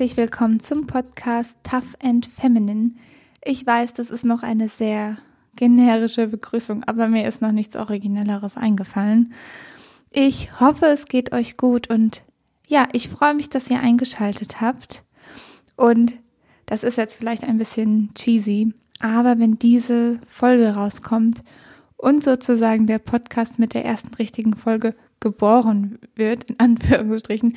herzlich willkommen zum Podcast Tough and Feminine. Ich weiß, das ist noch eine sehr generische Begrüßung, aber mir ist noch nichts Originelleres eingefallen. Ich hoffe, es geht euch gut und ja, ich freue mich, dass ihr eingeschaltet habt. Und das ist jetzt vielleicht ein bisschen cheesy, aber wenn diese Folge rauskommt und sozusagen der Podcast mit der ersten richtigen Folge geboren wird, in Anführungsstrichen,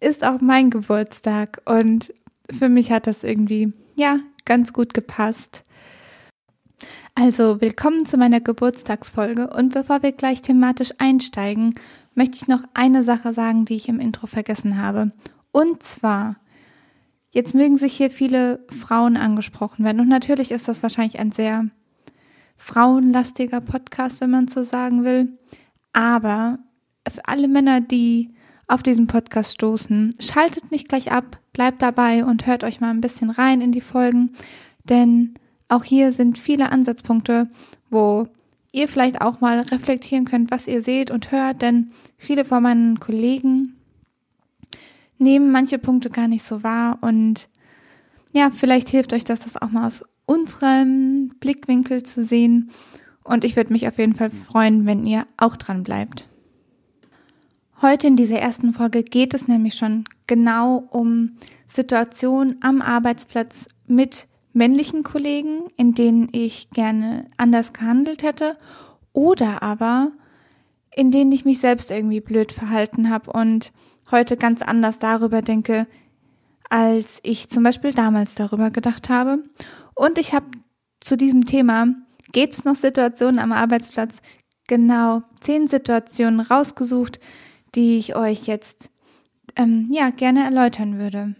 ist auch mein Geburtstag und für mich hat das irgendwie, ja, ganz gut gepasst. Also, willkommen zu meiner Geburtstagsfolge und bevor wir gleich thematisch einsteigen, möchte ich noch eine Sache sagen, die ich im Intro vergessen habe. Und zwar, jetzt mögen sich hier viele Frauen angesprochen werden und natürlich ist das wahrscheinlich ein sehr frauenlastiger Podcast, wenn man so sagen will. Aber für alle Männer, die auf diesen Podcast stoßen, schaltet nicht gleich ab, bleibt dabei und hört euch mal ein bisschen rein in die Folgen, denn auch hier sind viele Ansatzpunkte, wo ihr vielleicht auch mal reflektieren könnt, was ihr seht und hört, denn viele von meinen Kollegen nehmen manche Punkte gar nicht so wahr. Und ja, vielleicht hilft euch das, das auch mal aus unserem Blickwinkel zu sehen. Und ich würde mich auf jeden Fall freuen, wenn ihr auch dran bleibt. Heute in dieser ersten Folge geht es nämlich schon genau um Situationen am Arbeitsplatz mit männlichen Kollegen, in denen ich gerne anders gehandelt hätte oder aber in denen ich mich selbst irgendwie blöd verhalten habe und heute ganz anders darüber denke, als ich zum Beispiel damals darüber gedacht habe. Und ich habe zu diesem Thema, geht's noch Situationen am Arbeitsplatz, genau zehn Situationen rausgesucht, die ich euch jetzt ähm, ja gerne erläutern würde.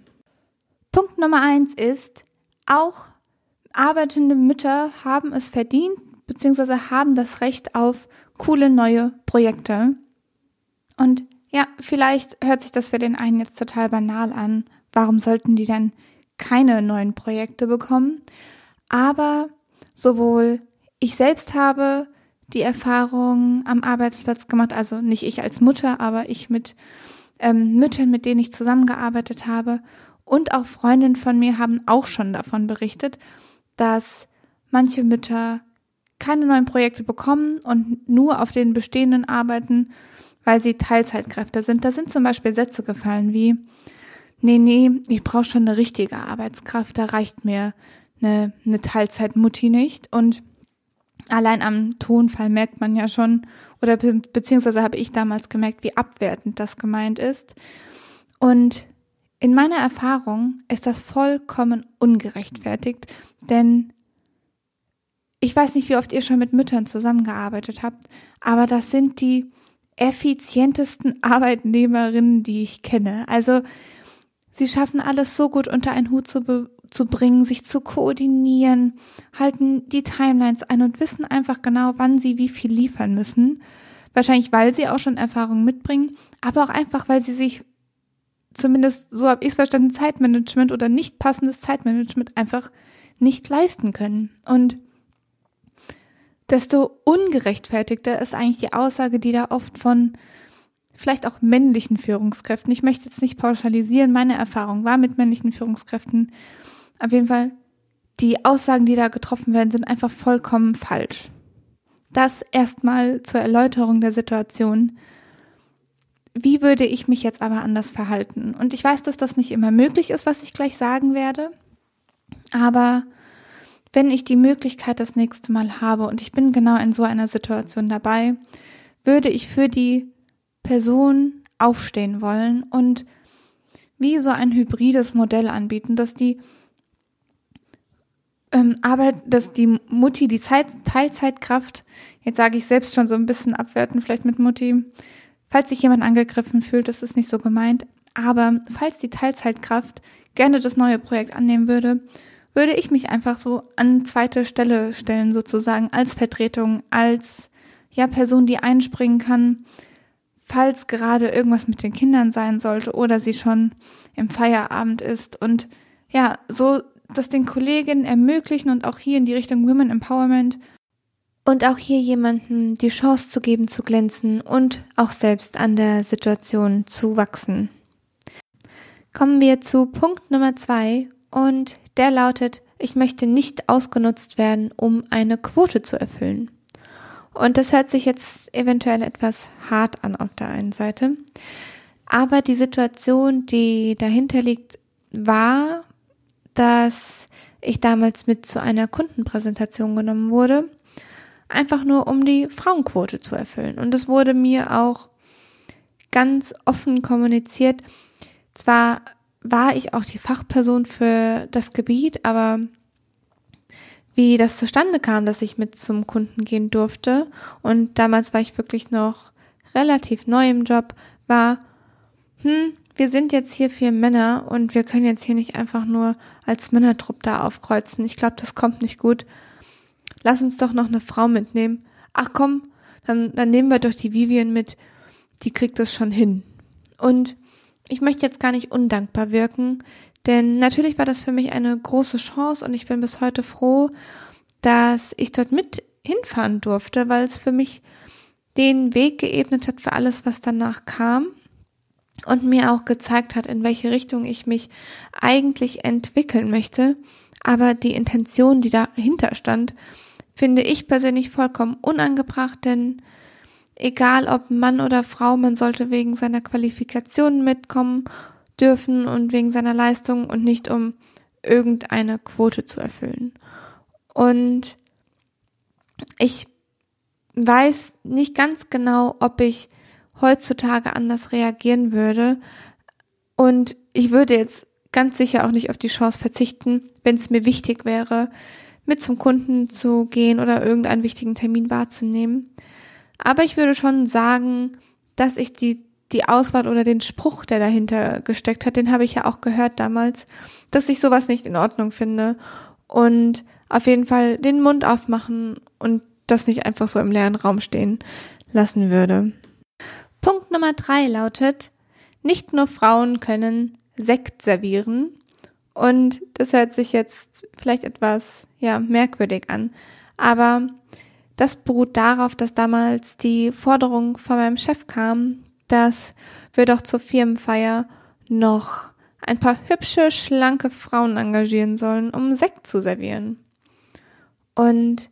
Punkt Nummer eins ist, auch arbeitende Mütter haben es verdient, beziehungsweise haben das Recht auf coole neue Projekte. Und ja, vielleicht hört sich das für den einen jetzt total banal an. Warum sollten die denn keine neuen Projekte bekommen? Aber sowohl ich selbst habe die Erfahrung am Arbeitsplatz gemacht, also nicht ich als Mutter, aber ich mit ähm, Müttern, mit denen ich zusammengearbeitet habe und auch Freundinnen von mir haben auch schon davon berichtet, dass manche Mütter keine neuen Projekte bekommen und nur auf den bestehenden arbeiten, weil sie Teilzeitkräfte sind. Da sind zum Beispiel Sätze gefallen wie, nee, nee, ich brauche schon eine richtige Arbeitskraft, da reicht mir eine, eine Teilzeitmutti nicht. Und allein am Tonfall merkt man ja schon, oder be beziehungsweise habe ich damals gemerkt, wie abwertend das gemeint ist. Und in meiner Erfahrung ist das vollkommen ungerechtfertigt, denn ich weiß nicht, wie oft ihr schon mit Müttern zusammengearbeitet habt, aber das sind die effizientesten Arbeitnehmerinnen, die ich kenne. Also sie schaffen alles so gut unter einen Hut zu, zu bringen, sich zu koordinieren, halten die Timelines ein und wissen einfach genau, wann sie wie viel liefern müssen. Wahrscheinlich, weil sie auch schon Erfahrungen mitbringen, aber auch einfach, weil sie sich zumindest so habe ich es verstanden, Zeitmanagement oder nicht passendes Zeitmanagement einfach nicht leisten können. Und desto ungerechtfertigter ist eigentlich die Aussage, die da oft von vielleicht auch männlichen Führungskräften, ich möchte jetzt nicht pauschalisieren, meine Erfahrung war mit männlichen Führungskräften, auf jeden Fall, die Aussagen, die da getroffen werden, sind einfach vollkommen falsch. Das erstmal zur Erläuterung der Situation. Wie würde ich mich jetzt aber anders verhalten? Und ich weiß, dass das nicht immer möglich ist, was ich gleich sagen werde. Aber wenn ich die Möglichkeit das nächste Mal habe und ich bin genau in so einer Situation dabei, würde ich für die Person aufstehen wollen und wie so ein hybrides Modell anbieten, dass die ähm, aber dass die Mutti, die Zeit, Teilzeitkraft, jetzt sage ich selbst schon so ein bisschen abwerten, vielleicht mit Mutti, falls sich jemand angegriffen fühlt, das ist nicht so gemeint, aber falls die Teilzeitkraft gerne das neue Projekt annehmen würde, würde ich mich einfach so an zweite Stelle stellen, sozusagen als Vertretung, als ja Person, die einspringen kann, falls gerade irgendwas mit den Kindern sein sollte oder sie schon im Feierabend ist. Und ja, so das den Kolleginnen ermöglichen und auch hier in die Richtung Women Empowerment und auch hier jemanden die Chance zu geben, zu glänzen und auch selbst an der Situation zu wachsen. Kommen wir zu Punkt Nummer zwei und der lautet, ich möchte nicht ausgenutzt werden, um eine Quote zu erfüllen. Und das hört sich jetzt eventuell etwas hart an auf der einen Seite. Aber die Situation, die dahinter liegt, war, dass ich damals mit zu einer Kundenpräsentation genommen wurde, einfach nur um die Frauenquote zu erfüllen. Und es wurde mir auch ganz offen kommuniziert. Zwar war ich auch die Fachperson für das Gebiet, aber wie das zustande kam, dass ich mit zum Kunden gehen durfte und damals war ich wirklich noch relativ neu im Job, war, hm, wir sind jetzt hier vier Männer und wir können jetzt hier nicht einfach nur als Männertrupp da aufkreuzen. Ich glaube, das kommt nicht gut. Lass uns doch noch eine Frau mitnehmen. Ach komm, dann, dann nehmen wir doch die Vivian mit. Die kriegt das schon hin. Und ich möchte jetzt gar nicht undankbar wirken, denn natürlich war das für mich eine große Chance und ich bin bis heute froh, dass ich dort mit hinfahren durfte, weil es für mich den Weg geebnet hat für alles, was danach kam und mir auch gezeigt hat, in welche Richtung ich mich eigentlich entwickeln möchte. Aber die Intention, die dahinter stand, finde ich persönlich vollkommen unangebracht, denn egal ob Mann oder Frau, man sollte wegen seiner Qualifikationen mitkommen dürfen und wegen seiner Leistung und nicht um irgendeine Quote zu erfüllen. Und ich weiß nicht ganz genau, ob ich heutzutage anders reagieren würde. Und ich würde jetzt ganz sicher auch nicht auf die Chance verzichten, wenn es mir wichtig wäre, mit zum Kunden zu gehen oder irgendeinen wichtigen Termin wahrzunehmen. Aber ich würde schon sagen, dass ich die, die Auswahl oder den Spruch, der dahinter gesteckt hat, den habe ich ja auch gehört damals, dass ich sowas nicht in Ordnung finde und auf jeden Fall den Mund aufmachen und das nicht einfach so im leeren Raum stehen lassen würde. Punkt Nummer drei lautet, nicht nur Frauen können Sekt servieren. Und das hört sich jetzt vielleicht etwas, ja, merkwürdig an. Aber das beruht darauf, dass damals die Forderung von meinem Chef kam, dass wir doch zur Firmenfeier noch ein paar hübsche, schlanke Frauen engagieren sollen, um Sekt zu servieren. Und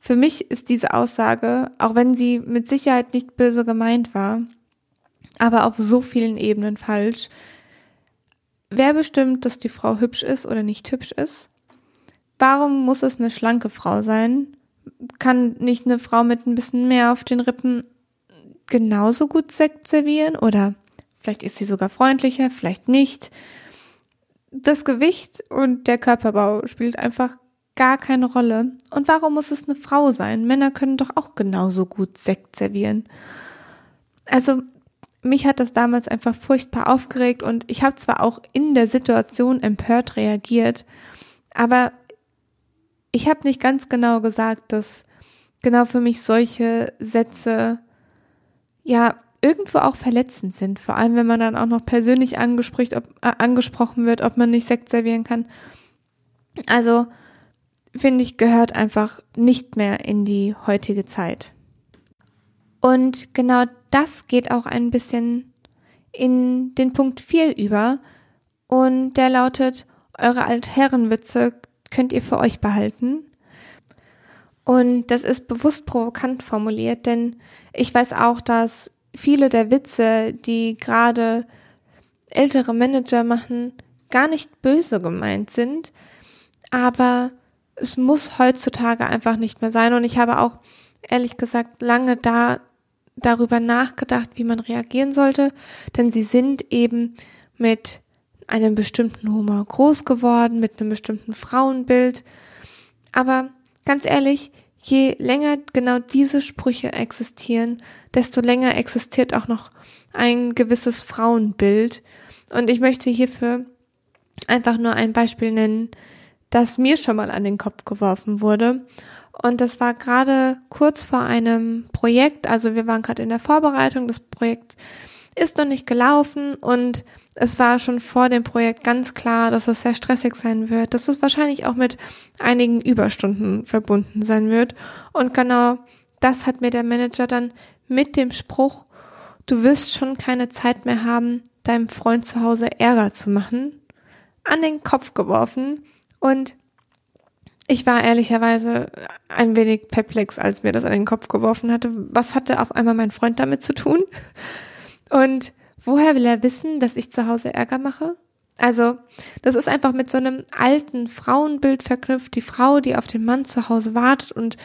für mich ist diese Aussage, auch wenn sie mit Sicherheit nicht böse gemeint war, aber auf so vielen Ebenen falsch. Wer bestimmt, dass die Frau hübsch ist oder nicht hübsch ist? Warum muss es eine schlanke Frau sein? Kann nicht eine Frau mit ein bisschen mehr auf den Rippen genauso gut Sekt servieren? Oder vielleicht ist sie sogar freundlicher, vielleicht nicht. Das Gewicht und der Körperbau spielt einfach gar keine Rolle. Und warum muss es eine Frau sein? Männer können doch auch genauso gut Sekt servieren. Also mich hat das damals einfach furchtbar aufgeregt und ich habe zwar auch in der Situation empört reagiert, aber ich habe nicht ganz genau gesagt, dass genau für mich solche Sätze ja irgendwo auch verletzend sind, vor allem wenn man dann auch noch persönlich äh, angesprochen wird, ob man nicht Sekt servieren kann. Also finde ich, gehört einfach nicht mehr in die heutige Zeit. Und genau das geht auch ein bisschen in den Punkt 4 über. Und der lautet, eure Altherrenwitze könnt ihr für euch behalten. Und das ist bewusst provokant formuliert, denn ich weiß auch, dass viele der Witze, die gerade ältere Manager machen, gar nicht böse gemeint sind, aber es muss heutzutage einfach nicht mehr sein. Und ich habe auch ehrlich gesagt lange da darüber nachgedacht, wie man reagieren sollte, denn sie sind eben mit einem bestimmten Humor groß geworden, mit einem bestimmten Frauenbild. Aber ganz ehrlich, je länger genau diese Sprüche existieren, desto länger existiert auch noch ein gewisses Frauenbild. Und ich möchte hierfür einfach nur ein Beispiel nennen, das mir schon mal an den Kopf geworfen wurde. Und das war gerade kurz vor einem Projekt, also wir waren gerade in der Vorbereitung, das Projekt ist noch nicht gelaufen. Und es war schon vor dem Projekt ganz klar, dass es sehr stressig sein wird, dass es wahrscheinlich auch mit einigen Überstunden verbunden sein wird. Und genau das hat mir der Manager dann mit dem Spruch, du wirst schon keine Zeit mehr haben, deinem Freund zu Hause Ärger zu machen, an den Kopf geworfen und ich war ehrlicherweise ein wenig perplex, als mir das an den Kopf geworfen hatte. Was hatte auf einmal mein Freund damit zu tun? Und woher will er wissen, dass ich zu Hause Ärger mache? Also, das ist einfach mit so einem alten Frauenbild verknüpft. Die Frau, die auf den Mann zu Hause wartet und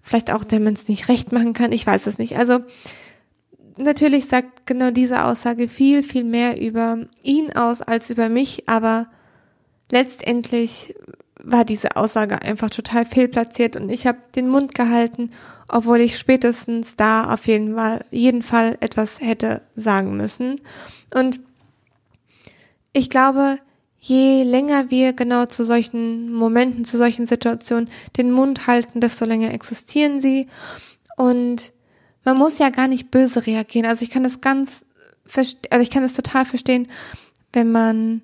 vielleicht auch, der man es nicht recht machen kann. Ich weiß es nicht. Also, natürlich sagt genau diese Aussage viel, viel mehr über ihn aus als über mich, aber letztendlich war diese Aussage einfach total fehlplatziert und ich habe den Mund gehalten, obwohl ich spätestens da auf jeden Fall, jeden Fall etwas hätte sagen müssen. Und ich glaube, je länger wir genau zu solchen Momenten, zu solchen Situationen den Mund halten, desto länger existieren sie. Und man muss ja gar nicht böse reagieren. Also ich kann das ganz, also ich kann das total verstehen, wenn man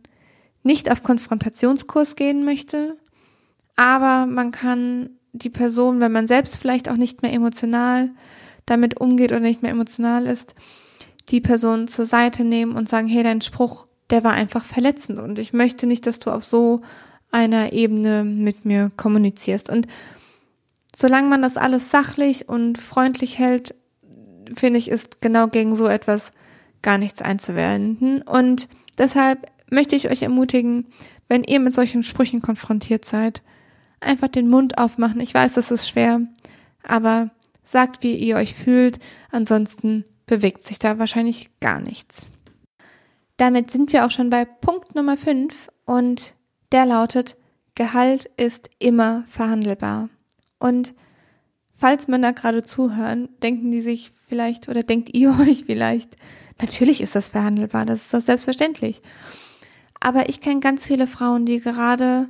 nicht auf Konfrontationskurs gehen möchte, aber man kann die Person, wenn man selbst vielleicht auch nicht mehr emotional damit umgeht oder nicht mehr emotional ist, die Person zur Seite nehmen und sagen, hey, dein Spruch, der war einfach verletzend und ich möchte nicht, dass du auf so einer Ebene mit mir kommunizierst. Und solange man das alles sachlich und freundlich hält, finde ich, ist genau gegen so etwas gar nichts einzuwenden. Und deshalb möchte ich euch ermutigen, wenn ihr mit solchen Sprüchen konfrontiert seid, einfach den Mund aufmachen. Ich weiß, das ist schwer, aber sagt, wie ihr euch fühlt. Ansonsten bewegt sich da wahrscheinlich gar nichts. Damit sind wir auch schon bei Punkt Nummer 5 und der lautet, Gehalt ist immer verhandelbar. Und falls da gerade zuhören, denken die sich vielleicht oder denkt ihr euch vielleicht, natürlich ist das verhandelbar, das ist doch selbstverständlich. Aber ich kenne ganz viele Frauen, die gerade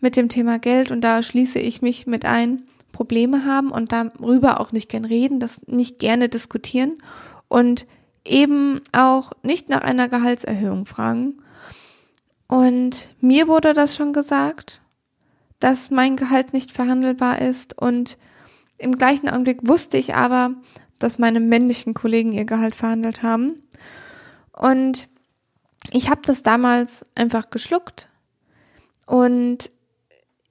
mit dem Thema Geld und da schließe ich mich mit ein, Probleme haben und darüber auch nicht gern reden, das nicht gerne diskutieren und eben auch nicht nach einer Gehaltserhöhung fragen. Und mir wurde das schon gesagt, dass mein Gehalt nicht verhandelbar ist und im gleichen Augenblick wusste ich aber, dass meine männlichen Kollegen ihr Gehalt verhandelt haben. Und ich habe das damals einfach geschluckt und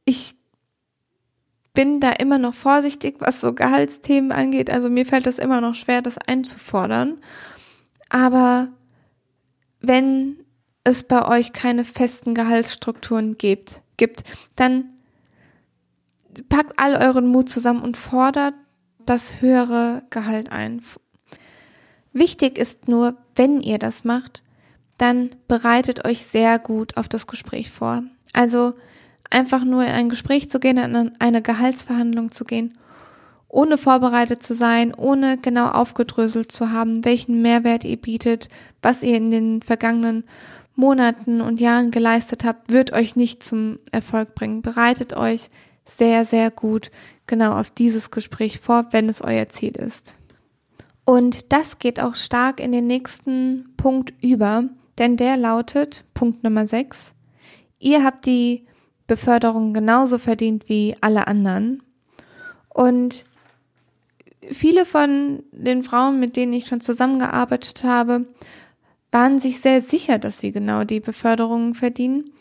ich bin da immer noch vorsichtig, was so Gehaltsthemen angeht. Also mir fällt das immer noch schwer, das einzufordern. Aber wenn es bei euch keine festen Gehaltsstrukturen gibt, gibt, dann packt all euren Mut zusammen und fordert das höhere Gehalt ein. Wichtig ist nur, wenn ihr das macht, dann bereitet euch sehr gut auf das Gespräch vor. Also einfach nur in ein Gespräch zu gehen, in eine Gehaltsverhandlung zu gehen, ohne vorbereitet zu sein, ohne genau aufgedröselt zu haben, welchen Mehrwert ihr bietet, was ihr in den vergangenen Monaten und Jahren geleistet habt, wird euch nicht zum Erfolg bringen. Bereitet euch sehr, sehr gut genau auf dieses Gespräch vor, wenn es euer Ziel ist. Und das geht auch stark in den nächsten Punkt über, denn der lautet, Punkt Nummer 6, ihr habt die Beförderung genauso verdient wie alle anderen. Und viele von den Frauen, mit denen ich schon zusammengearbeitet habe, waren sich sehr sicher, dass sie genau die Beförderung verdienen.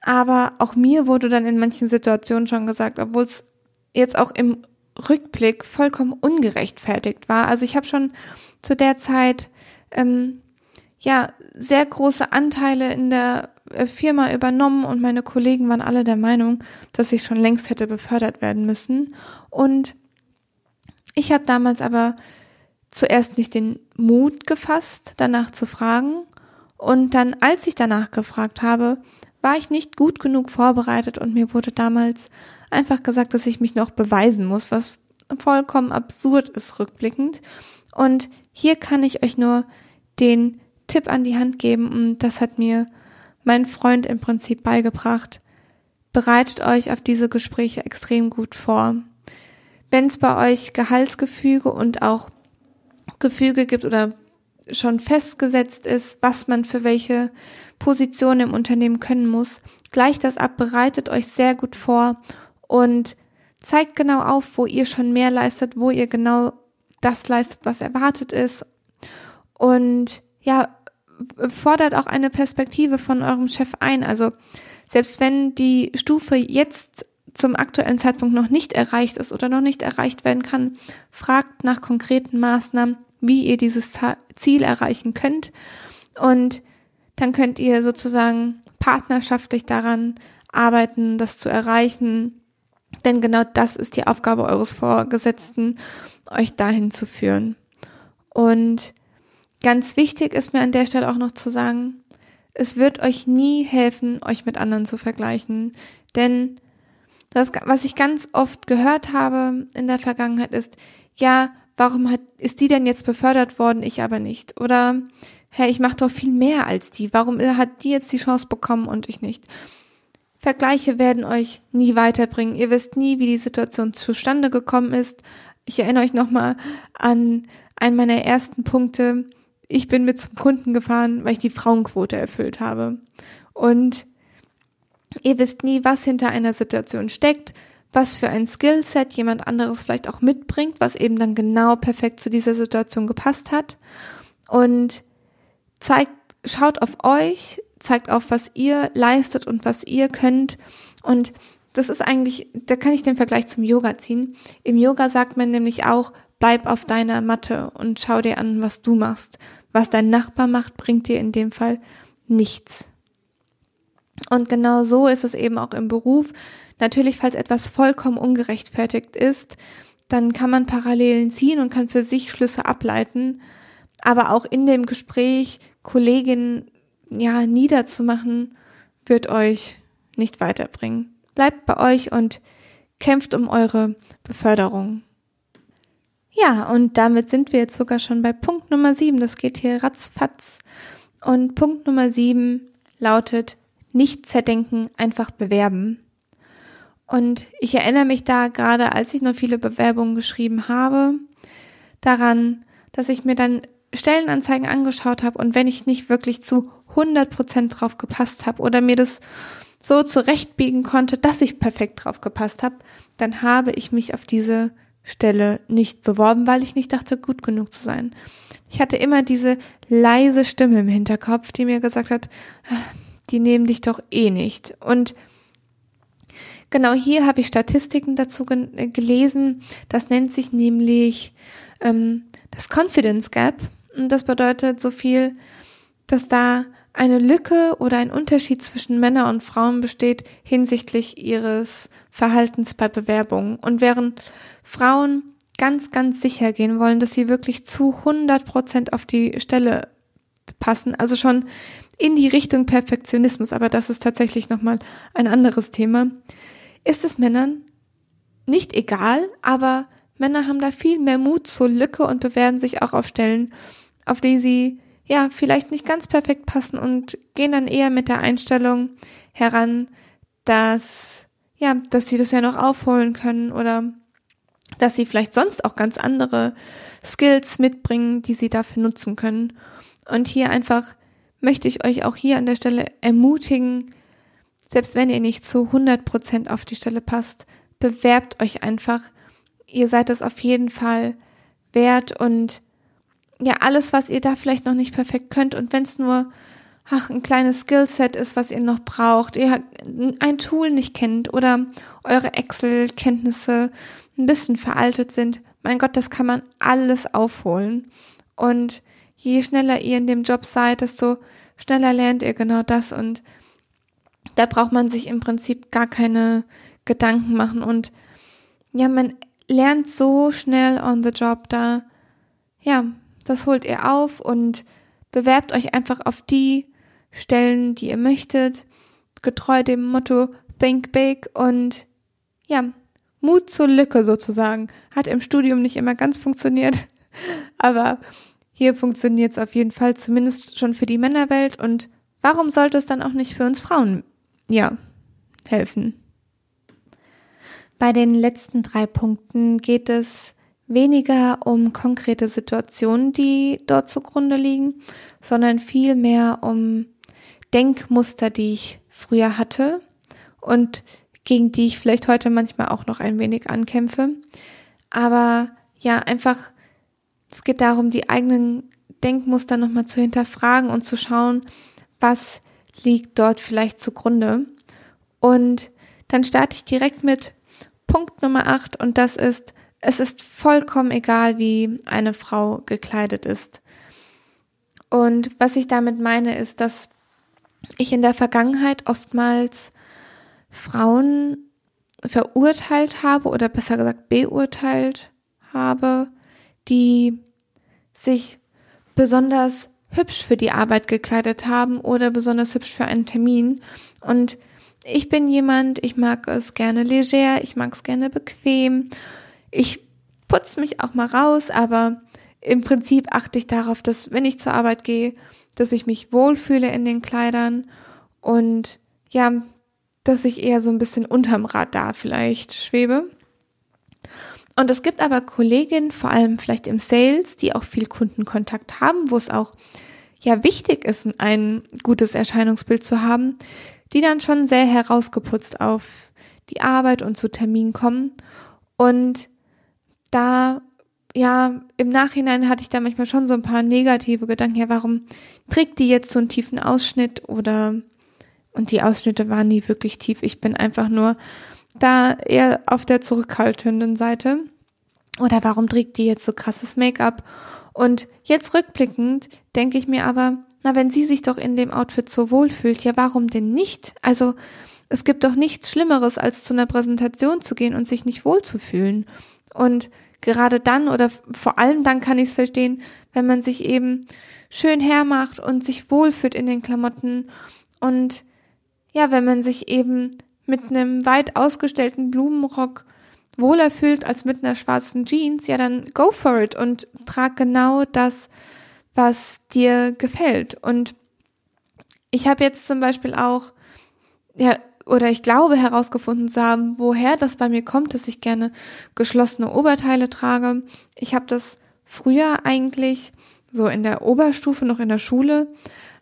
Aber auch mir wurde dann in manchen Situationen schon gesagt, obwohl es jetzt auch im Rückblick vollkommen ungerechtfertigt war. Also ich habe schon zu der Zeit ähm, ja sehr große Anteile in der äh, Firma übernommen und meine Kollegen waren alle der Meinung, dass ich schon längst hätte befördert werden müssen. Und ich habe damals aber zuerst nicht den Mut gefasst, danach zu fragen. Und dann, als ich danach gefragt habe, war ich nicht gut genug vorbereitet und mir wurde damals einfach gesagt, dass ich mich noch beweisen muss, was vollkommen absurd ist rückblickend. Und hier kann ich euch nur den Tipp an die Hand geben und das hat mir mein Freund im Prinzip beigebracht. Bereitet euch auf diese Gespräche extrem gut vor. Wenn es bei euch Gehaltsgefüge und auch Gefüge gibt oder schon festgesetzt ist, was man für welche Position im Unternehmen können muss, gleicht das ab, bereitet euch sehr gut vor und zeigt genau auf, wo ihr schon mehr leistet, wo ihr genau das leistet, was erwartet ist. Und ja, fordert auch eine Perspektive von eurem Chef ein. Also selbst wenn die Stufe jetzt zum aktuellen Zeitpunkt noch nicht erreicht ist oder noch nicht erreicht werden kann, fragt nach konkreten Maßnahmen, wie ihr dieses Ziel erreichen könnt. Und dann könnt ihr sozusagen partnerschaftlich daran arbeiten, das zu erreichen. Denn genau das ist die Aufgabe eures Vorgesetzten, euch dahin zu führen. Und ganz wichtig ist mir an der Stelle auch noch zu sagen, es wird euch nie helfen, euch mit anderen zu vergleichen. Denn das, was ich ganz oft gehört habe in der Vergangenheit ist, ja, warum hat, ist die denn jetzt befördert worden, ich aber nicht? Oder, hey, ich mache doch viel mehr als die, warum hat die jetzt die Chance bekommen und ich nicht? Vergleiche werden euch nie weiterbringen. Ihr wisst nie, wie die Situation zustande gekommen ist. Ich erinnere euch nochmal an einen meiner ersten Punkte. Ich bin mit zum Kunden gefahren, weil ich die Frauenquote erfüllt habe. Und ihr wisst nie, was hinter einer Situation steckt, was für ein Skillset jemand anderes vielleicht auch mitbringt, was eben dann genau perfekt zu dieser Situation gepasst hat. Und zeigt, schaut auf euch, zeigt auf, was ihr leistet und was ihr könnt. Und das ist eigentlich, da kann ich den Vergleich zum Yoga ziehen. Im Yoga sagt man nämlich auch, bleib auf deiner Matte und schau dir an, was du machst. Was dein Nachbar macht, bringt dir in dem Fall nichts. Und genau so ist es eben auch im Beruf. Natürlich, falls etwas vollkommen ungerechtfertigt ist, dann kann man Parallelen ziehen und kann für sich Schlüsse ableiten. Aber auch in dem Gespräch Kolleginnen ja niederzumachen, wird euch nicht weiterbringen. Bleibt bei euch und kämpft um eure Beförderung. Ja, und damit sind wir jetzt sogar schon bei Punkt Nummer sieben. Das geht hier ratzfatz. Und Punkt Nummer sieben lautet nicht zerdenken, einfach bewerben. Und ich erinnere mich da gerade, als ich noch viele Bewerbungen geschrieben habe, daran, dass ich mir dann Stellenanzeigen angeschaut habe und wenn ich nicht wirklich zu 100 Prozent drauf gepasst habe oder mir das so zurechtbiegen konnte, dass ich perfekt drauf gepasst habe, dann habe ich mich auf diese Stelle nicht beworben, weil ich nicht dachte, gut genug zu sein. Ich hatte immer diese leise Stimme im Hinterkopf, die mir gesagt hat, ah, die nehmen dich doch eh nicht. Und genau hier habe ich Statistiken dazu äh, gelesen. Das nennt sich nämlich ähm, das Confidence Gap. Und das bedeutet so viel, dass da eine Lücke oder ein Unterschied zwischen Männern und Frauen besteht hinsichtlich ihres Verhaltens bei Bewerbungen. Und während Frauen ganz, ganz sicher gehen wollen, dass sie wirklich zu 100 Prozent auf die Stelle passen, also schon in die Richtung Perfektionismus, aber das ist tatsächlich nochmal ein anderes Thema, ist es Männern nicht egal, aber Männer haben da viel mehr Mut zur Lücke und bewerben sich auch auf Stellen, auf die sie ja vielleicht nicht ganz perfekt passen und gehen dann eher mit der Einstellung heran, dass ja, dass sie das ja noch aufholen können oder dass sie vielleicht sonst auch ganz andere Skills mitbringen, die sie dafür nutzen können. Und hier einfach möchte ich euch auch hier an der Stelle ermutigen, selbst wenn ihr nicht zu 100 Prozent auf die Stelle passt, bewerbt euch einfach. Ihr seid es auf jeden Fall wert und ja, alles, was ihr da vielleicht noch nicht perfekt könnt. Und wenn es nur ach, ein kleines Skillset ist, was ihr noch braucht, ihr ein Tool nicht kennt oder eure Excel-Kenntnisse ein bisschen veraltet sind, mein Gott, das kann man alles aufholen. Und je schneller ihr in dem Job seid, desto schneller lernt ihr genau das. Und da braucht man sich im Prinzip gar keine Gedanken machen. Und ja, man lernt so schnell on the job da, ja, das holt ihr auf und bewerbt euch einfach auf die Stellen, die ihr möchtet, getreu dem Motto Think Big und ja, Mut zur Lücke sozusagen. Hat im Studium nicht immer ganz funktioniert, aber hier funktioniert es auf jeden Fall, zumindest schon für die Männerwelt. Und warum sollte es dann auch nicht für uns Frauen, ja, helfen? Bei den letzten drei Punkten geht es weniger um konkrete Situationen, die dort zugrunde liegen, sondern vielmehr um Denkmuster, die ich früher hatte und gegen die ich vielleicht heute manchmal auch noch ein wenig ankämpfe. Aber ja, einfach es geht darum, die eigenen Denkmuster nochmal zu hinterfragen und zu schauen, was liegt dort vielleicht zugrunde. Und dann starte ich direkt mit Punkt Nummer 8 und das ist, es ist vollkommen egal, wie eine Frau gekleidet ist. Und was ich damit meine, ist, dass ich in der Vergangenheit oftmals Frauen verurteilt habe oder besser gesagt beurteilt habe, die sich besonders hübsch für die Arbeit gekleidet haben oder besonders hübsch für einen Termin. Und ich bin jemand, ich mag es gerne leger, ich mag es gerne bequem. Ich putze mich auch mal raus, aber im Prinzip achte ich darauf, dass wenn ich zur Arbeit gehe, dass ich mich wohlfühle in den Kleidern und ja, dass ich eher so ein bisschen unterm Radar vielleicht schwebe. Und es gibt aber Kolleginnen, vor allem vielleicht im Sales, die auch viel Kundenkontakt haben, wo es auch ja wichtig ist, ein gutes Erscheinungsbild zu haben, die dann schon sehr herausgeputzt auf die Arbeit und zu Terminen kommen. Und da, ja, im Nachhinein hatte ich da manchmal schon so ein paar negative Gedanken. Ja, warum trägt die jetzt so einen tiefen Ausschnitt oder, und die Ausschnitte waren nie wirklich tief. Ich bin einfach nur da eher auf der zurückhaltenden Seite. Oder warum trägt die jetzt so krasses Make-up? Und jetzt rückblickend denke ich mir aber, na, wenn sie sich doch in dem Outfit so wohl fühlt, ja, warum denn nicht? Also, es gibt doch nichts Schlimmeres, als zu einer Präsentation zu gehen und sich nicht wohlzufühlen. Und gerade dann oder vor allem dann kann ich es verstehen, wenn man sich eben schön hermacht und sich wohlfühlt in den Klamotten und ja, wenn man sich eben mit einem weit ausgestellten Blumenrock wohler fühlt als mit einer schwarzen Jeans, ja dann go for it und trag genau das, was dir gefällt. Und ich habe jetzt zum Beispiel auch, ja, oder ich glaube herausgefunden zu haben, woher das bei mir kommt, dass ich gerne geschlossene Oberteile trage. Ich habe das früher eigentlich, so in der Oberstufe, noch in der Schule,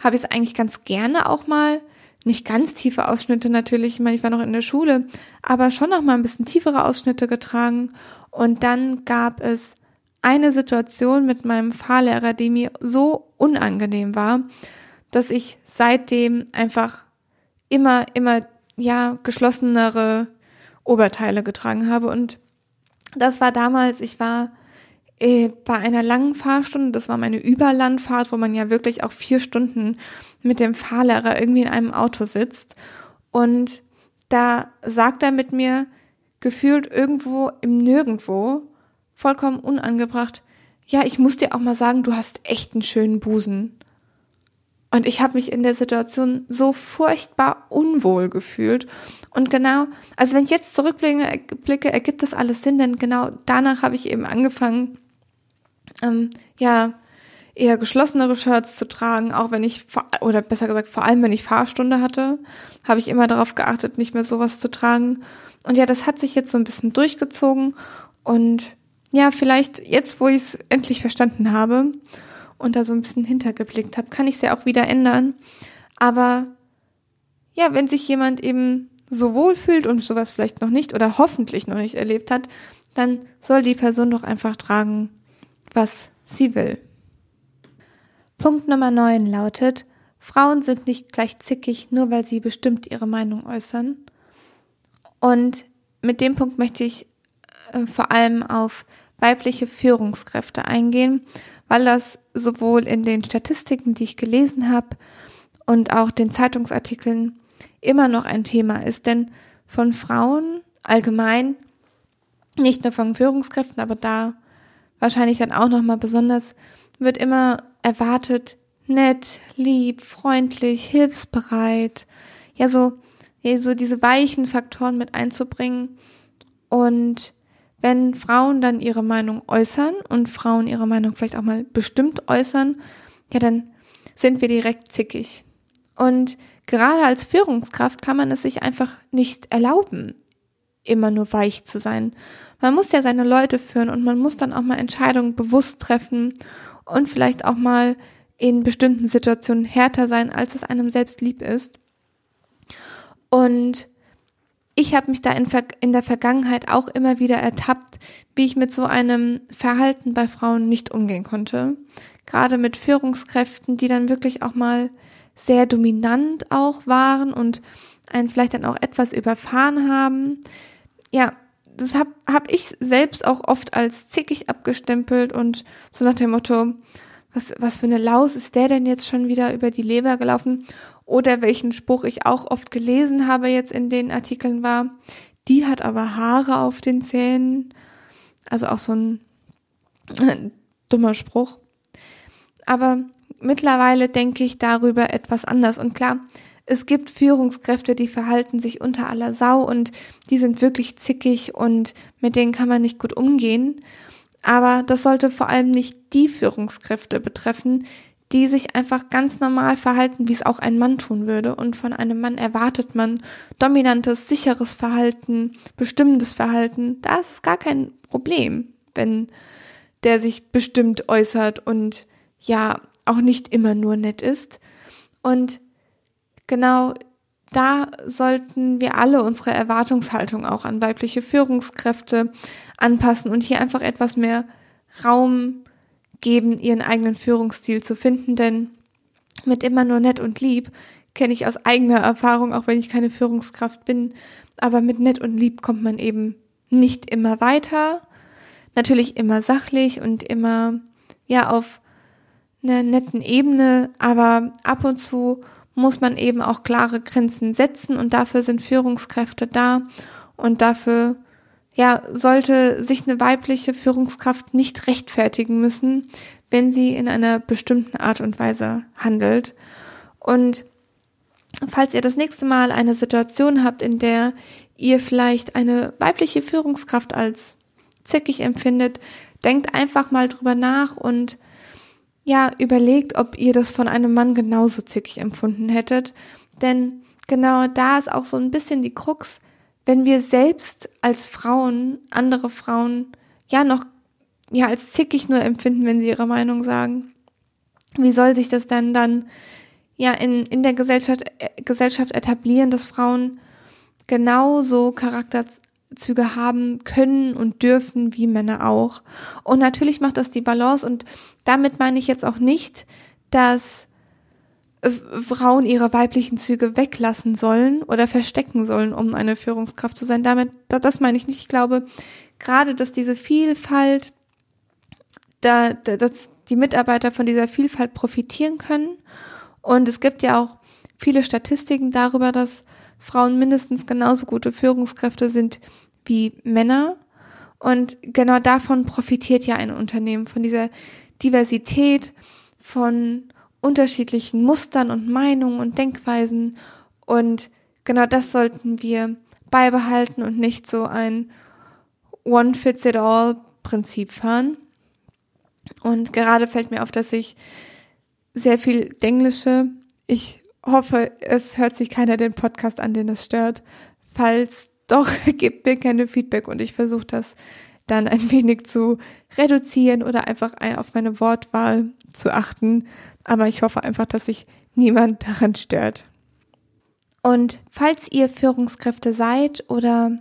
habe ich es eigentlich ganz gerne auch mal nicht ganz tiefe Ausschnitte natürlich, ich meine, ich war noch in der Schule, aber schon noch mal ein bisschen tiefere Ausschnitte getragen. Und dann gab es eine Situation mit meinem Fahrlehrer, die mir so unangenehm war, dass ich seitdem einfach immer, immer, ja, geschlossenere Oberteile getragen habe. Und das war damals, ich war äh, bei einer langen Fahrstunde, das war meine Überlandfahrt, wo man ja wirklich auch vier Stunden mit dem Fahrlehrer irgendwie in einem Auto sitzt. Und da sagt er mit mir, gefühlt irgendwo im Nirgendwo, vollkommen unangebracht, ja, ich muss dir auch mal sagen, du hast echt einen schönen Busen. Und ich habe mich in der Situation so furchtbar unwohl gefühlt. Und genau, also wenn ich jetzt zurückblicke, ergibt das alles Sinn, denn genau danach habe ich eben angefangen, ähm, ja, eher geschlossenere Shirts zu tragen, auch wenn ich, oder besser gesagt, vor allem wenn ich Fahrstunde hatte, habe ich immer darauf geachtet, nicht mehr sowas zu tragen. Und ja, das hat sich jetzt so ein bisschen durchgezogen und ja, vielleicht jetzt, wo ich es endlich verstanden habe und da so ein bisschen hintergeblickt habe, kann ich es ja auch wieder ändern. Aber ja, wenn sich jemand eben so wohl fühlt und sowas vielleicht noch nicht oder hoffentlich noch nicht erlebt hat, dann soll die Person doch einfach tragen, was sie will. Punkt Nummer 9 lautet, Frauen sind nicht gleich zickig, nur weil sie bestimmt ihre Meinung äußern. Und mit dem Punkt möchte ich äh, vor allem auf weibliche Führungskräfte eingehen, weil das sowohl in den Statistiken, die ich gelesen habe, und auch den Zeitungsartikeln immer noch ein Thema ist. Denn von Frauen allgemein, nicht nur von Führungskräften, aber da wahrscheinlich dann auch nochmal besonders, wird immer erwartet, nett, lieb, freundlich, hilfsbereit, ja, so, ja, so diese weichen Faktoren mit einzubringen. Und wenn Frauen dann ihre Meinung äußern und Frauen ihre Meinung vielleicht auch mal bestimmt äußern, ja, dann sind wir direkt zickig. Und gerade als Führungskraft kann man es sich einfach nicht erlauben, immer nur weich zu sein. Man muss ja seine Leute führen und man muss dann auch mal Entscheidungen bewusst treffen und vielleicht auch mal in bestimmten Situationen härter sein, als es einem selbst lieb ist. Und ich habe mich da in, in, der Vergangenheit auch immer wieder ertappt, wie ich mit so einem Verhalten bei Frauen nicht umgehen konnte. gerade mit Führungskräften, die dann wirklich auch mal sehr dominant auch waren und einen vielleicht dann auch etwas überfahren haben. Ja, das habe hab ich selbst auch oft als zickig abgestempelt und so nach dem Motto, was, was für eine Laus ist der denn jetzt schon wieder über die Leber gelaufen? Oder welchen Spruch ich auch oft gelesen habe jetzt in den Artikeln war, die hat aber Haare auf den Zähnen. Also auch so ein äh, dummer Spruch. Aber mittlerweile denke ich darüber etwas anders. Und klar, es gibt Führungskräfte, die verhalten sich unter aller Sau und die sind wirklich zickig und mit denen kann man nicht gut umgehen. Aber das sollte vor allem nicht die Führungskräfte betreffen, die sich einfach ganz normal verhalten, wie es auch ein Mann tun würde. Und von einem Mann erwartet man dominantes, sicheres Verhalten, bestimmendes Verhalten. Da ist es gar kein Problem, wenn der sich bestimmt äußert und ja auch nicht immer nur nett ist. Und genau da sollten wir alle unsere Erwartungshaltung auch an weibliche Führungskräfte anpassen und hier einfach etwas mehr Raum geben, ihren eigenen Führungsstil zu finden, denn mit immer nur nett und lieb kenne ich aus eigener Erfahrung, auch wenn ich keine Führungskraft bin, aber mit nett und lieb kommt man eben nicht immer weiter. Natürlich immer sachlich und immer, ja, auf einer netten Ebene, aber ab und zu muss man eben auch klare Grenzen setzen und dafür sind Führungskräfte da und dafür ja, sollte sich eine weibliche Führungskraft nicht rechtfertigen müssen, wenn sie in einer bestimmten Art und Weise handelt. Und falls ihr das nächste Mal eine Situation habt, in der ihr vielleicht eine weibliche Führungskraft als zickig empfindet, denkt einfach mal drüber nach und ja, überlegt, ob ihr das von einem Mann genauso zickig empfunden hättet. Denn genau da ist auch so ein bisschen die Krux, wenn wir selbst als Frauen andere Frauen ja noch ja als zickig nur empfinden, wenn sie ihre Meinung sagen, wie soll sich das denn dann ja in, in der Gesellschaft, äh, Gesellschaft etablieren, dass Frauen genauso Charakterzüge haben können und dürfen wie Männer auch. Und natürlich macht das die Balance und damit meine ich jetzt auch nicht, dass Frauen ihre weiblichen Züge weglassen sollen oder verstecken sollen, um eine Führungskraft zu sein. Damit, das meine ich nicht. Ich glaube, gerade, dass diese Vielfalt, da, dass die Mitarbeiter von dieser Vielfalt profitieren können. Und es gibt ja auch viele Statistiken darüber, dass Frauen mindestens genauso gute Führungskräfte sind wie Männer. Und genau davon profitiert ja ein Unternehmen, von dieser Diversität, von unterschiedlichen Mustern und Meinungen und Denkweisen und genau das sollten wir beibehalten und nicht so ein One Fits It All Prinzip fahren. Und gerade fällt mir auf, dass ich sehr viel Denglische. Ich hoffe, es hört sich keiner den Podcast an, den es stört. Falls doch, gebt mir keine Feedback und ich versuche das dann ein wenig zu reduzieren oder einfach auf meine Wortwahl zu achten. Aber ich hoffe einfach, dass sich niemand daran stört. Und falls ihr Führungskräfte seid oder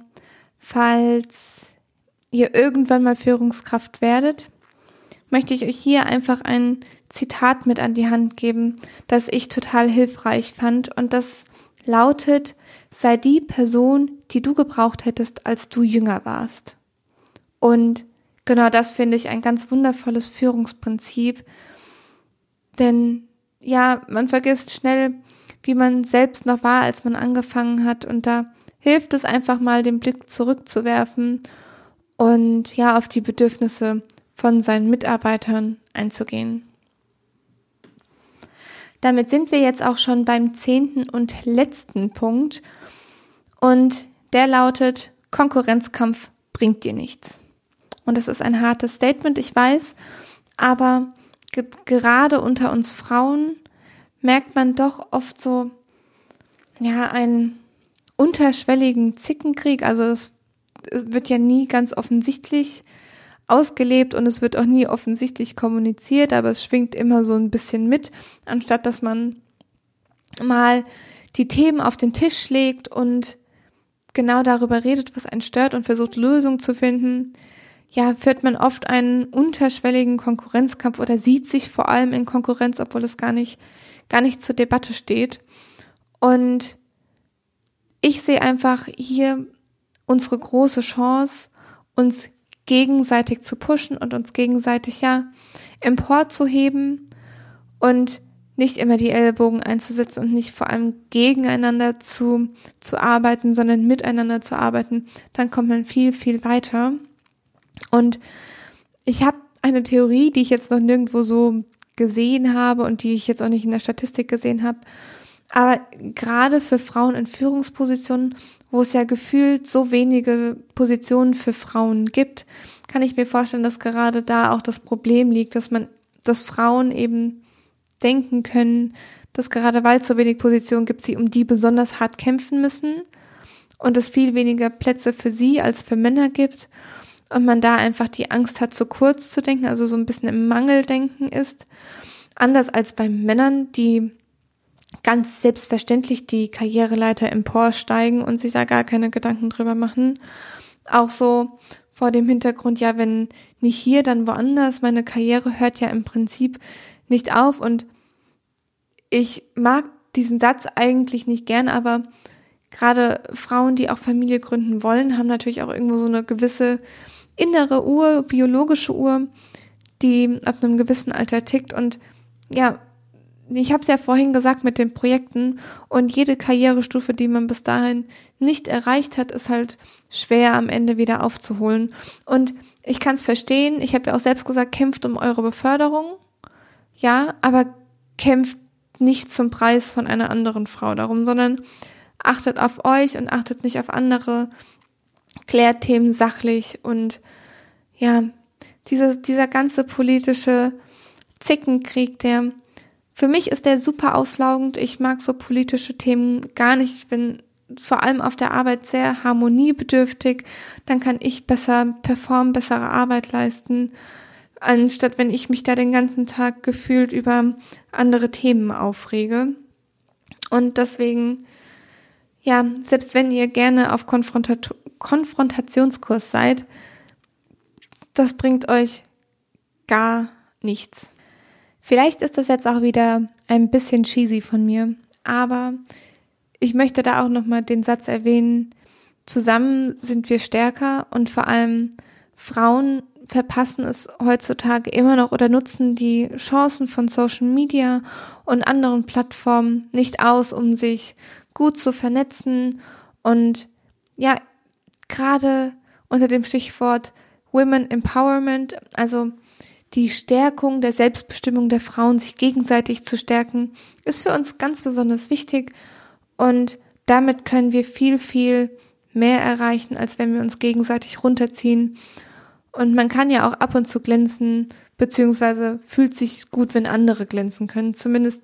falls ihr irgendwann mal Führungskraft werdet, möchte ich euch hier einfach ein Zitat mit an die Hand geben, das ich total hilfreich fand und das lautet, sei die Person, die du gebraucht hättest, als du jünger warst. Und genau das finde ich ein ganz wundervolles Führungsprinzip. Denn ja, man vergisst schnell, wie man selbst noch war, als man angefangen hat. Und da hilft es einfach mal, den Blick zurückzuwerfen und ja, auf die Bedürfnisse von seinen Mitarbeitern einzugehen. Damit sind wir jetzt auch schon beim zehnten und letzten Punkt. Und der lautet, Konkurrenzkampf bringt dir nichts. Und das ist ein hartes Statement, ich weiß, aber ge gerade unter uns Frauen merkt man doch oft so, ja, einen unterschwelligen Zickenkrieg. Also es, es wird ja nie ganz offensichtlich ausgelebt und es wird auch nie offensichtlich kommuniziert, aber es schwingt immer so ein bisschen mit, anstatt dass man mal die Themen auf den Tisch legt und genau darüber redet, was einen stört und versucht Lösungen zu finden, ja, führt man oft einen unterschwelligen Konkurrenzkampf oder sieht sich vor allem in Konkurrenz, obwohl es gar nicht, gar nicht zur Debatte steht. Und ich sehe einfach hier unsere große Chance, uns gegenseitig zu pushen und uns gegenseitig ja emporzuheben und nicht immer die Ellbogen einzusetzen und nicht vor allem gegeneinander zu, zu arbeiten, sondern miteinander zu arbeiten, dann kommt man viel, viel weiter. Und ich habe eine Theorie, die ich jetzt noch nirgendwo so gesehen habe und die ich jetzt auch nicht in der Statistik gesehen habe. Aber gerade für Frauen in Führungspositionen, wo es ja gefühlt so wenige Positionen für Frauen gibt, kann ich mir vorstellen, dass gerade da auch das Problem liegt, dass man, dass Frauen eben denken können, dass gerade weil es so wenig Positionen gibt, sie um die besonders hart kämpfen müssen und es viel weniger Plätze für sie als für Männer gibt und man da einfach die Angst hat, zu kurz zu denken, also so ein bisschen im Mangeldenken ist. Anders als bei Männern, die ganz selbstverständlich die Karriereleiter emporsteigen und sich da gar keine Gedanken drüber machen. Auch so vor dem Hintergrund, ja, wenn nicht hier, dann woanders. Meine Karriere hört ja im Prinzip nicht auf und ich mag diesen Satz eigentlich nicht gern, aber gerade Frauen, die auch Familie gründen wollen, haben natürlich auch irgendwo so eine gewisse innere Uhr, biologische Uhr, die ab einem gewissen Alter tickt. Und ja, ich habe es ja vorhin gesagt mit den Projekten und jede Karrierestufe, die man bis dahin nicht erreicht hat, ist halt schwer am Ende wieder aufzuholen. Und ich kann es verstehen, ich habe ja auch selbst gesagt, kämpft um eure Beförderung, ja, aber kämpft nicht zum Preis von einer anderen Frau darum, sondern achtet auf euch und achtet nicht auf andere, klärt Themen sachlich und ja, dieser, dieser ganze politische Zickenkrieg, der für mich ist der super auslaugend. Ich mag so politische Themen gar nicht. Ich bin vor allem auf der Arbeit sehr harmoniebedürftig. Dann kann ich besser performen, bessere Arbeit leisten, anstatt wenn ich mich da den ganzen Tag gefühlt über andere Themen aufrege. Und deswegen, ja, selbst wenn ihr gerne auf Konfrontat Konfrontationskurs seid, das bringt euch gar nichts. Vielleicht ist das jetzt auch wieder ein bisschen cheesy von mir, aber ich möchte da auch nochmal den Satz erwähnen, zusammen sind wir stärker und vor allem Frauen verpassen es heutzutage immer noch oder nutzen die Chancen von Social Media und anderen Plattformen nicht aus, um sich gut zu vernetzen und ja, gerade unter dem Stichwort Women Empowerment, also die Stärkung der Selbstbestimmung der Frauen, sich gegenseitig zu stärken, ist für uns ganz besonders wichtig und damit können wir viel, viel mehr erreichen, als wenn wir uns gegenseitig runterziehen. Und man kann ja auch ab und zu glänzen, beziehungsweise fühlt sich gut, wenn andere glänzen können. Zumindest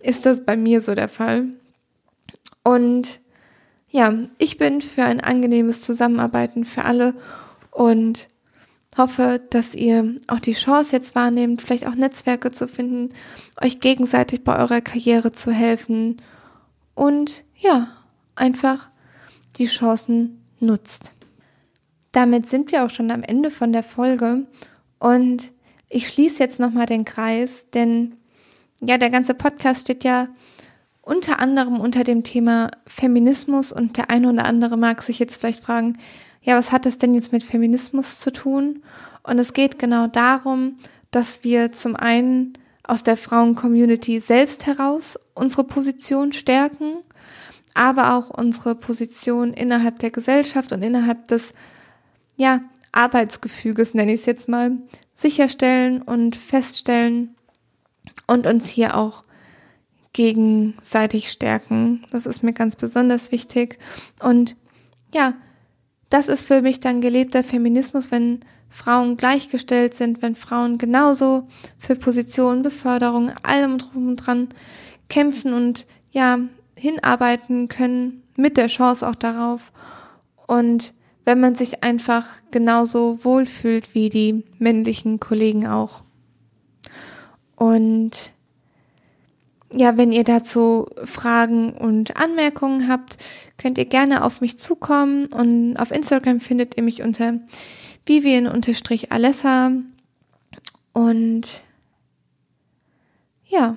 ist das bei mir so der Fall. Und ja, ich bin für ein angenehmes Zusammenarbeiten für alle und hoffe, dass ihr auch die Chance jetzt wahrnehmt, vielleicht auch Netzwerke zu finden, euch gegenseitig bei eurer Karriere zu helfen und ja, einfach die Chancen nutzt. Damit sind wir auch schon am Ende von der Folge und ich schließe jetzt nochmal den Kreis, denn ja, der ganze Podcast steht ja unter anderem unter dem Thema Feminismus und der eine oder andere mag sich jetzt vielleicht fragen, ja, was hat das denn jetzt mit Feminismus zu tun? Und es geht genau darum, dass wir zum einen aus der Frauen-Community selbst heraus unsere Position stärken, aber auch unsere Position innerhalb der Gesellschaft und innerhalb des, ja, Arbeitsgefüges, nenne ich es jetzt mal, sicherstellen und feststellen und uns hier auch gegenseitig stärken. Das ist mir ganz besonders wichtig. Und ja, das ist für mich dann gelebter Feminismus, wenn Frauen gleichgestellt sind, wenn Frauen genauso für Positionen, Beförderung, allem drum und dran kämpfen und ja, hinarbeiten können, mit der Chance auch darauf. Und wenn man sich einfach genauso wohlfühlt wie die männlichen Kollegen auch. Und ja, wenn ihr dazu Fragen und Anmerkungen habt, könnt ihr gerne auf mich zukommen und auf Instagram findet ihr mich unter Vivian-Alessa. Und ja,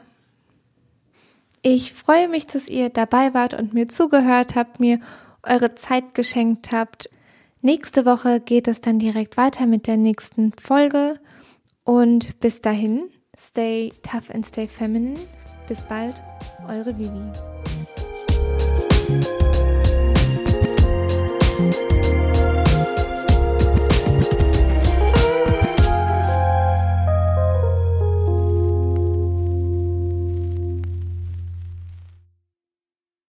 ich freue mich, dass ihr dabei wart und mir zugehört habt, mir eure Zeit geschenkt habt. Nächste Woche geht es dann direkt weiter mit der nächsten Folge. Und bis dahin, stay tough and stay feminine. Bis bald, eure Vivi.